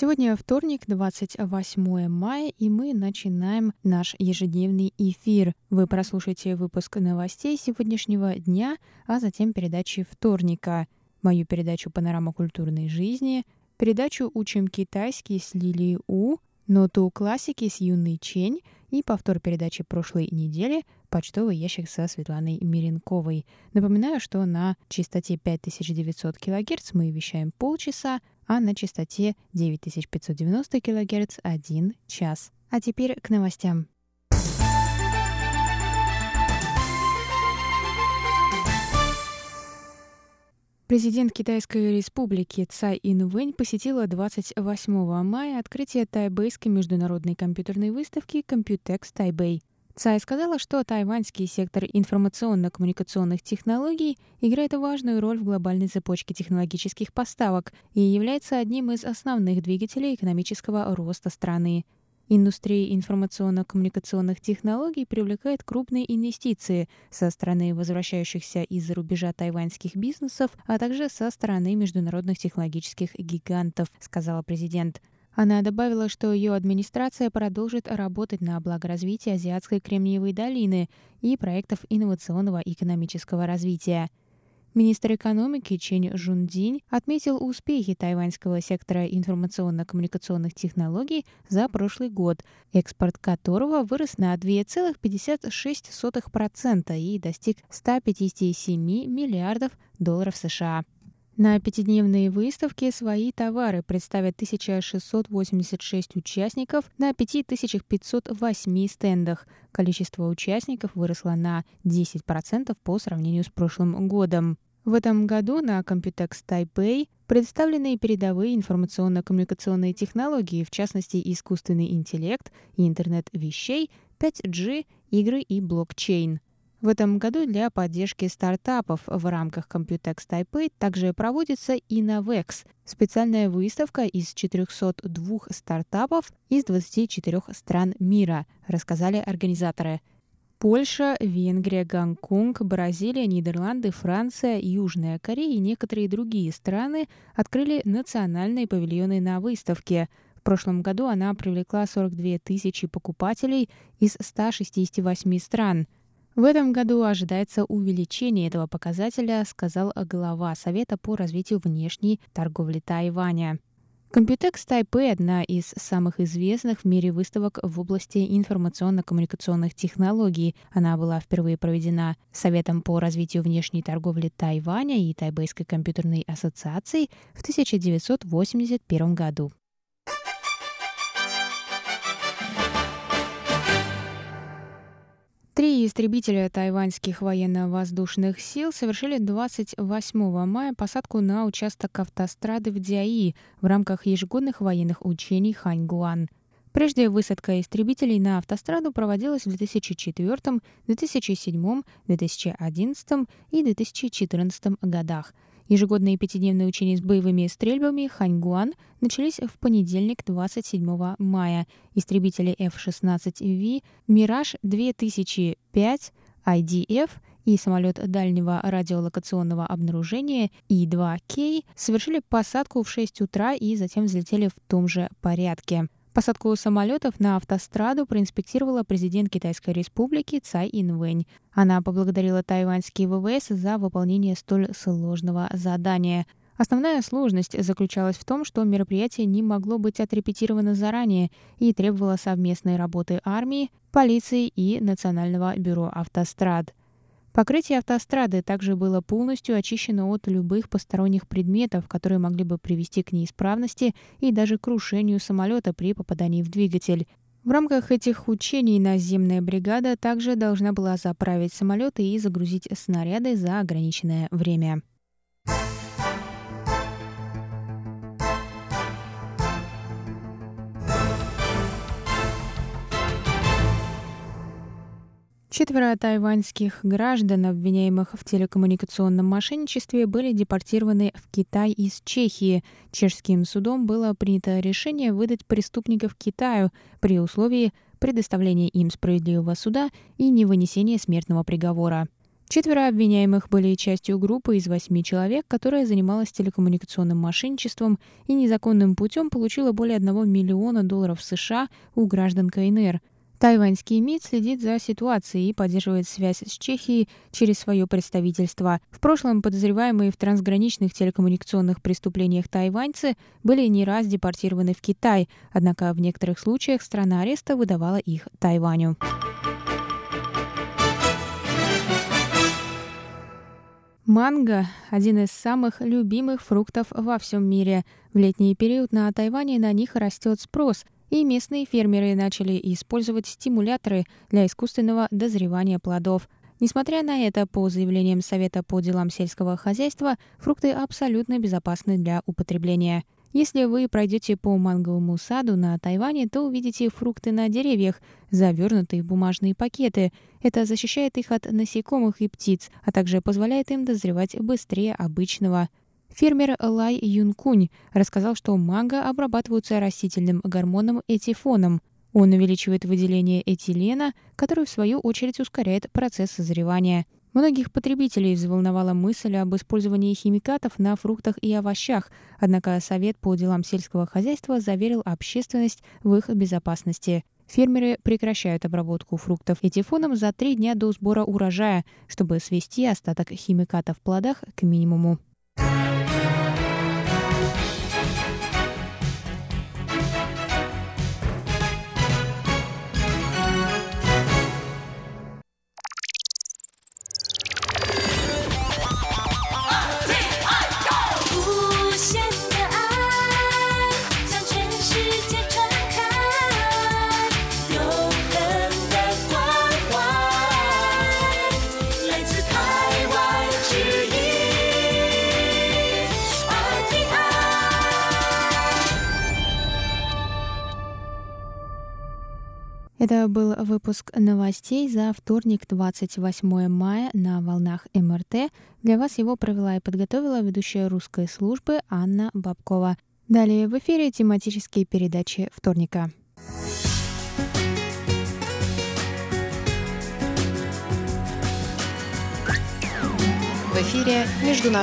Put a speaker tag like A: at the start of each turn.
A: Сегодня вторник, 28 мая, и мы начинаем наш ежедневный эфир. Вы прослушаете выпуск новостей сегодняшнего дня, а затем передачи вторника, мою передачу «Панорама культурной жизни», передачу «Учим китайский» с Лилией У, ноту классики с Юной Чень и повтор передачи прошлой недели «Почтовый ящик со Светланой Миренковой». Напоминаю, что на частоте 5900 кГц мы вещаем полчаса, а на частоте 9590 кГц 1 час. А теперь к новостям. Президент Китайской республики Цай Инвэнь посетила 28 мая открытие тайбэйской международной компьютерной выставки Computex Taipei. Цай сказала, что тайваньский сектор информационно-коммуникационных технологий играет важную роль в глобальной цепочке технологических поставок и является одним из основных двигателей экономического роста страны. Индустрия информационно-коммуникационных технологий привлекает крупные инвестиции со стороны возвращающихся из-за рубежа тайваньских бизнесов, а также со стороны международных технологических гигантов, сказала президент. Она добавила, что ее администрация продолжит работать на благо развития Азиатской Кремниевой долины и проектов инновационного экономического развития. Министр экономики Чен Жундинь отметил успехи тайваньского сектора информационно-коммуникационных технологий за прошлый год, экспорт которого вырос на 2,56% и достиг 157 миллиардов долларов США. На пятидневной выставке свои товары представят 1686 участников на 5508 стендах. Количество участников выросло на 10% по сравнению с прошлым годом. В этом году на Computex Taipei представлены передовые информационно-коммуникационные технологии, в частности искусственный интеллект интернет вещей, 5G, игры и блокчейн. В этом году для поддержки стартапов в рамках Computex Taipei также проводится Innovex – специальная выставка из 402 стартапов из 24 стран мира, рассказали организаторы. Польша, Венгрия, Гонконг, Бразилия, Нидерланды, Франция, Южная Корея и некоторые другие страны открыли национальные павильоны на выставке. В прошлом году она привлекла 42 тысячи покупателей из 168 стран – в этом году ожидается увеличение этого показателя, сказал глава Совета по развитию внешней торговли Тайваня. Computex Taipei – одна из самых известных в мире выставок в области информационно-коммуникационных технологий. Она была впервые проведена Советом по развитию внешней торговли Тайваня и Тайбэйской компьютерной ассоциацией в 1981 году. Три истребителя тайваньских военно-воздушных сил совершили 28 мая посадку на участок автострады в Диаи в рамках ежегодных военных учений Ханьгуан. Прежде высадка истребителей на автостраду проводилась в 2004, 2007, 2011 и 2014 годах – Ежегодные пятидневные учения с боевыми стрельбами «Ханьгуан» начались в понедельник, 27 мая. Истребители F-16V, «Мираж-2005», IDF и самолет дальнего радиолокационного обнаружения И-2К совершили посадку в 6 утра и затем взлетели в том же порядке. Посадку самолетов на автостраду проинспектировала президент Китайской республики Цай Инвэнь. Она поблагодарила тайваньские ВВС за выполнение столь сложного задания. Основная сложность заключалась в том, что мероприятие не могло быть отрепетировано заранее и требовало совместной работы армии, полиции и Национального бюро автострад. Покрытие автострады также было полностью очищено от любых посторонних предметов, которые могли бы привести к неисправности и даже крушению самолета при попадании в двигатель. В рамках этих учений наземная бригада также должна была заправить самолеты и загрузить снаряды за ограниченное время. Четверо тайваньских граждан, обвиняемых в телекоммуникационном мошенничестве, были депортированы в Китай из Чехии. Чешским судом было принято решение выдать преступников Китаю при условии предоставления им справедливого суда и невынесения смертного приговора. Четверо обвиняемых были частью группы из восьми человек, которая занималась телекоммуникационным мошенничеством и незаконным путем получила более 1 миллиона долларов США у граждан КНР – Тайваньский МИД следит за ситуацией и поддерживает связь с Чехией через свое представительство. В прошлом подозреваемые в трансграничных телекоммуникационных преступлениях тайваньцы были не раз депортированы в Китай, однако в некоторых случаях страна ареста выдавала их Тайваню. Манго – один из самых любимых фруктов во всем мире. В летний период на Тайване на них растет спрос – и местные фермеры начали использовать стимуляторы для искусственного дозревания плодов. Несмотря на это, по заявлениям Совета по делам сельского хозяйства, фрукты абсолютно безопасны для употребления. Если вы пройдете по манговому саду на Тайване, то увидите фрукты на деревьях, завернутые в бумажные пакеты. Это защищает их от насекомых и птиц, а также позволяет им дозревать быстрее обычного. Фермер Лай Юнкунь рассказал, что манго обрабатываются растительным гормоном этифоном. Он увеличивает выделение этилена, который в свою очередь ускоряет процесс созревания. Многих потребителей взволновала мысль об использовании химикатов на фруктах и овощах, однако Совет по делам сельского хозяйства заверил общественность в их безопасности. Фермеры прекращают обработку фруктов этифоном за три дня до сбора урожая, чтобы свести остаток химикатов в плодах к минимуму. Это был выпуск новостей за вторник, 28 мая на волнах МРТ. Для вас его провела и подготовила ведущая русской службы Анна Бабкова. Далее в эфире тематические передачи вторника.
B: В эфире Международное